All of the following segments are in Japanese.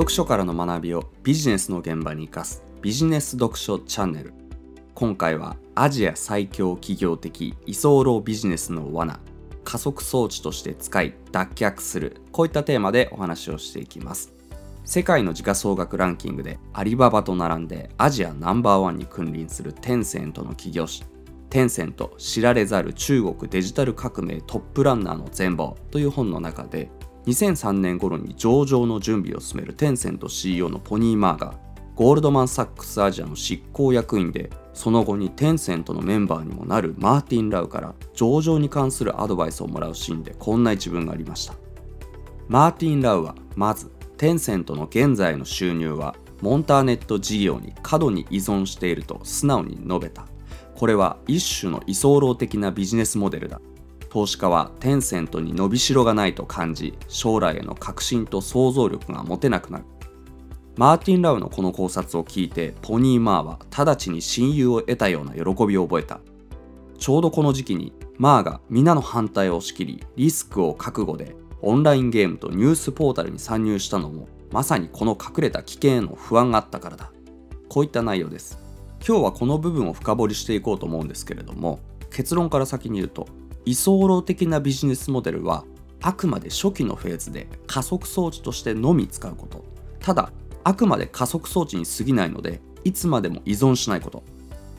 読書からの学びをビジネスの現場に生かすビジネス読書チャンネル。今回はアジア最強企業的居候ビジネスの罠加速装置として使い脱却するこういったテーマでお話をしていきます。世界の時価総額ランキングでアリババと並んでアジアナンバーワンに君臨するテンセントの企業誌テンセント知られざる中国デジタル革命トップランナーの全貌という本の中で2003年頃に上場の準備を進めるテンセント CEO のポニー・マーがゴールドマン・サックス・アジアの執行役員でその後にテンセントのメンバーにもなるマーティン・ラウから上場に関するアドバイスをもらうシーンでこんな一文がありました。マーティン・ラウはまずテンセントの現在の収入はモンターネット事業に過度に依存していると素直に述べた。これは一種の居候的なビジネスモデルだ。投資家はテンセントに伸びしろがないと感じ将来への確信と想像力が持てなくなる。マーティン・ラウのこの考察を聞いてポニー・マーは直ちに親友を得たような喜びを覚えた。ちょうどこの時期にマーが皆の反対を押し切りリスクを覚悟でオンラインゲームとニュースポータルに参入したのもまさにこの隠れた危険への不安があったからだ。こういった内容です。今日はこの部分を深掘りしていこうと思うんですけれども結論から先に言うと居候的なビジネスモデルはあくまで初期のフェーズで加速装置としてのみ使うこと。ただあくまで加速装置に過ぎないのでいつまでも依存しないこと。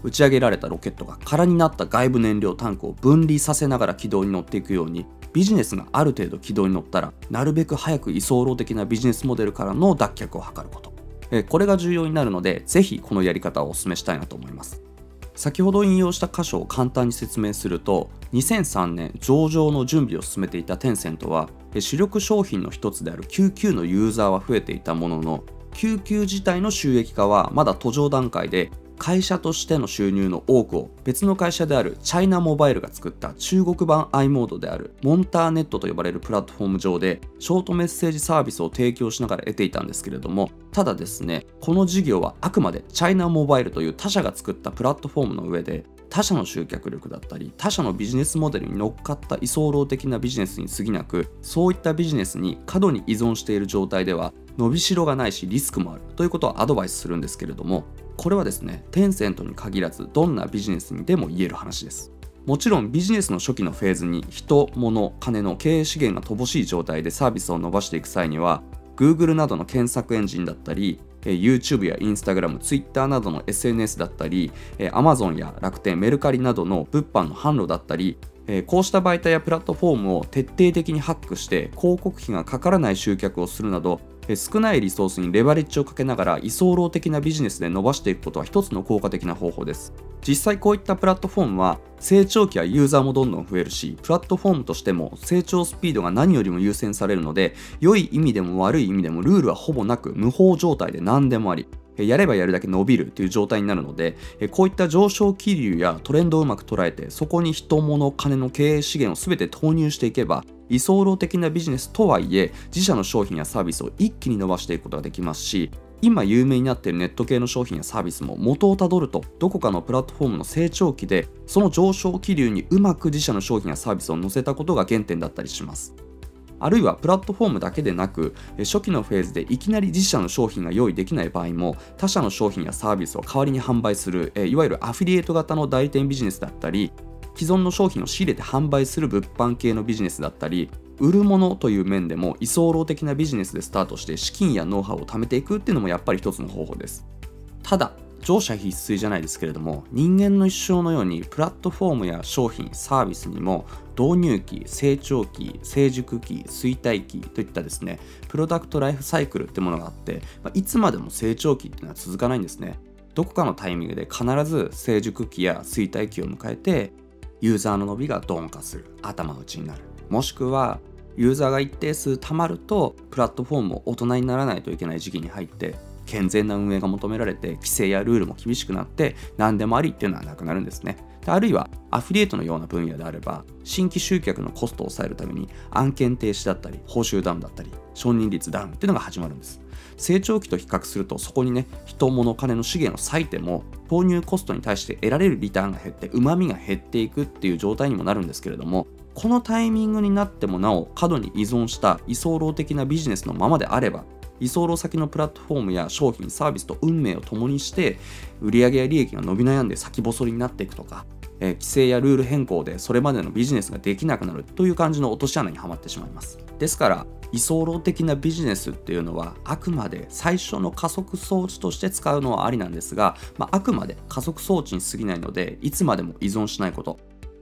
打ち上げられたロケットが空になった外部燃料タンクを分離させながら軌道に乗っていくようにビジネスがある程度軌道に乗ったらなるべく早く居候的なビジネスモデルからの脱却を図ること。これが重要になるのでぜひこのやり方をお勧めしたいなと思います。先ほど引用した箇所を簡単に説明すると2003年上場の準備を進めていたテンセントは主力商品の一つである救急のユーザーは増えていたものの救急自体の収益化はまだ途上段階で会社としての収入の多くを別の会社であるチャイナモバイルが作った中国版 i モードであるモンターネットと呼ばれるプラットフォーム上でショートメッセージサービスを提供しながら得ていたんですけれどもただですねこの事業はあくまでチャイナモバイルという他社が作ったプラットフォームの上で他社の集客力だったり他社のビジネスモデルに乗っかった居候的なビジネスに過ぎなくそういったビジネスに過度に依存している状態では伸びしろがないしリスクもあるということをアドバイスするんですけれどもこれはですねテンセントに限らずどんなビジネスにでも言える話です。もちろんビジネスの初期のフェーズに人、物、金の経営資源が乏しい状態でサービスを伸ばしていく際には Google などの検索エンジンだったり YouTube や Instagram、Twitter などの SNS だったり Amazon や楽天、メルカリなどの物販の販路だったりこうした媒体やプラットフォームを徹底的にハックして広告費がかからない集客をするなど少ないリソースにレバレッジをかけながら居候的なビジネスで伸ばしていくことは一つの効果的な方法です。実際こういったプラットフォームは成長期はユーザーもどんどん増えるしプラットフォームとしても成長スピードが何よりも優先されるので良い意味でも悪い意味でもルールはほぼなく無法状態で何でもありやればやるだけ伸びるという状態になるのでこういった上昇気流やトレンドをうまく捉えてそこに人物金の経営資源を全て投入していけば居候的なビジネスとはいえ自社の商品やサービスを一気に伸ばしていくことができますし今有名になっているネット系の商品やサービスも元をたどるとどこかのプラットフォームの成長期でその上昇気流にうまく自社の商品やサービスを載せたことが原点だったりします。あるいはプラットフォームだけでなく初期のフェーズでいきなり自社の商品が用意できない場合も他社の商品やサービスを代わりに販売するいわゆるアフィリエイト型の代理店ビジネスだったり既存の商品を仕入れて販売する物販系のビジネスだったり売るものという面でも居候的なビジネスでスタートして資金やノウハウを貯めていくっていうのもやっぱり一つの方法です。ただ乗車必須じゃないですけれども人間の一生のようにプラットフォームや商品サービスにも導入期成長期成熟期衰退期といったですねプロダクトライフサイクルってものがあって、ま、いつまでも成長期っていうのは続かないんですね。どこかのタイミングで必ず成熟期や衰退期を迎えてユーザーの伸びが鈍化する頭打ちになる。もしくはユーザーが一定数貯まるとプラットフォームも大人にならないといけない時期に入って健全な運営が求められて規制やルールも厳しくなって何でもありっていうのはなくなるんですね。あるいはアフィリエイトのような分野であれば新規集客のコストを抑えるために案件停止だったり報酬ダウンだったり承認率ダウンっていうのが始まるんです。成長期と比較するとそこにね人物金の資源を割いても投入コストに対して得られるリターンが減ってうまみが減っていくっていう状態にもなるんですけれどもこのタイミングになってもなお過度に依存した居候的なビジネスのままであれば居候先のプラットフォームや商品サービスと運命を共にして売上や利益が伸び悩んで先細りになっていくとかえー、規制やルール変更でそれまでのビジネスができなくなるという感じの落とし穴にはまってしまいます。ですから居候的なビジネスっていうのはあくまで最初の加速装置として使うのはありなんですが、まあ、あくまで加速装置に過ぎないのでいつまでも依存しないこと。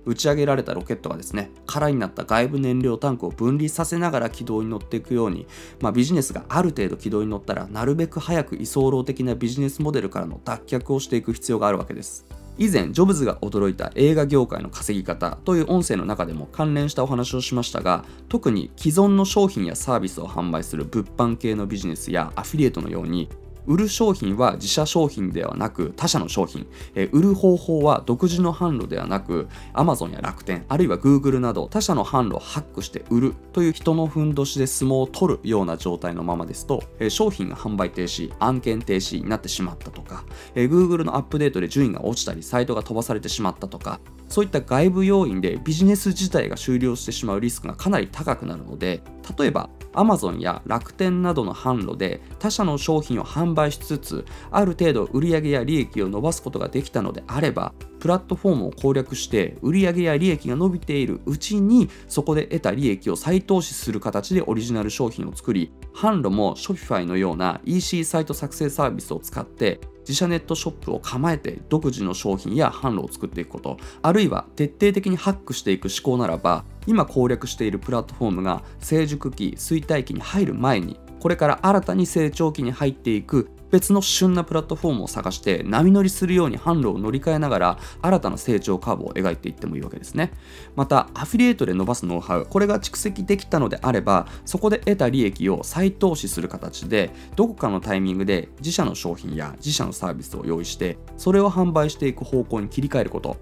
打ち上げられたロケットがですね空になった外部燃料タンクを分離させながら軌道に乗っていくように、まあ、ビジネスがある程度軌道に乗ったらなるべく早く居候的なビジネスモデルからの脱却をしていく必要があるわけです。以前ジョブズが驚いた映画業界の稼ぎ方という音声の中でも関連したお話をしましたが特に既存の商品やサービスを販売する物販系のビジネスやアフィリエイトのように売る商品は自社商品ではなく他社の商品、え売る方法は独自の販路ではなく Amazon や楽天あるいは Google など他社の販路をハックして売るという人のふんどしで相撲を取るような状態のままですと、え商品が販売停止案件停止になってしまったとか、え Google のアップデートで順位が落ちたりサイトが飛ばされてしまったとかそういった外部要因でビジネス自体が終了してしまうリスクがかなり高くなるので例えば Amazon や楽天などの販路で他社の商品を販売しつつある程度売上や利益を伸ばすことができたのであればプラットフォームを攻略して売上や利益が伸びているうちにそこで得た利益を再投資する形でオリジナル商品を作り販路も Shopify のような EC サイト作成サービスを使って自社ネットショップを構えて独自の商品や販路を作っていくことあるいは徹底的にハックしていく思考ならば今攻略しているプラットフォームが成熟期衰退期に入る前にこれから新たに成長期に入っていく別の旬なプラットフォームを探して波乗りするように販路を乗り換えながら新たな成長カーブを描いていってもいいわけですね。またアフィリエイトで伸ばすノウハウこれが蓄積できたのであればそこで得た利益を再投資する形でどこかのタイミングで自社の商品や自社のサービスを用意してそれを販売していく方向に切り替えること。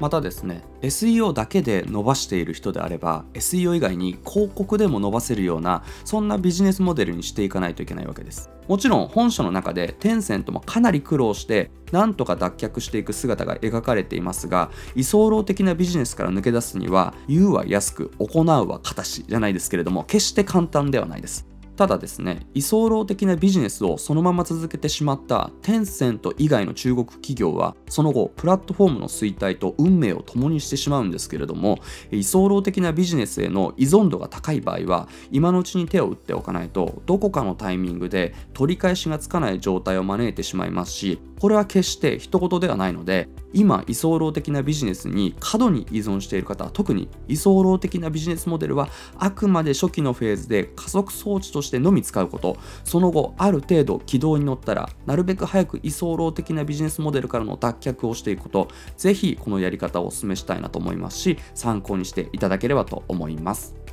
またですね SEO だけで伸ばしている人であれば SEO 以外に広告でも伸ばせるようなそんなビジネスモデルにしていかないといけないわけです。もちろん本書の中でテンセントもかなり苦労してなんとか脱却していく姿が描かれていますが居候的なビジネスから抜け出すには言うは安く行うは形じゃないですけれども決して簡単ではないです。ただですね居候的なビジネスをそのまま続けてしまったテンセント以外の中国企業はその後プラットフォームの衰退と運命を共にしてしまうんですけれども居候的なビジネスへの依存度が高い場合は今のうちに手を打っておかないとどこかのタイミングで取り返しがつかない状態を招いてしまいますしこれは決して一言ではないので今居候的なビジネスに過度に依存している方特に居候的なビジネスモデルはあくまで初期のフェーズで加速装置としてのみ使うこと。その後ある程度軌道に乗ったらなるべく早く居候的なビジネスモデルからの脱却をしていくこと。ぜひこのやり方をお勧めしたいなと思いますし参考にしていただければと思います。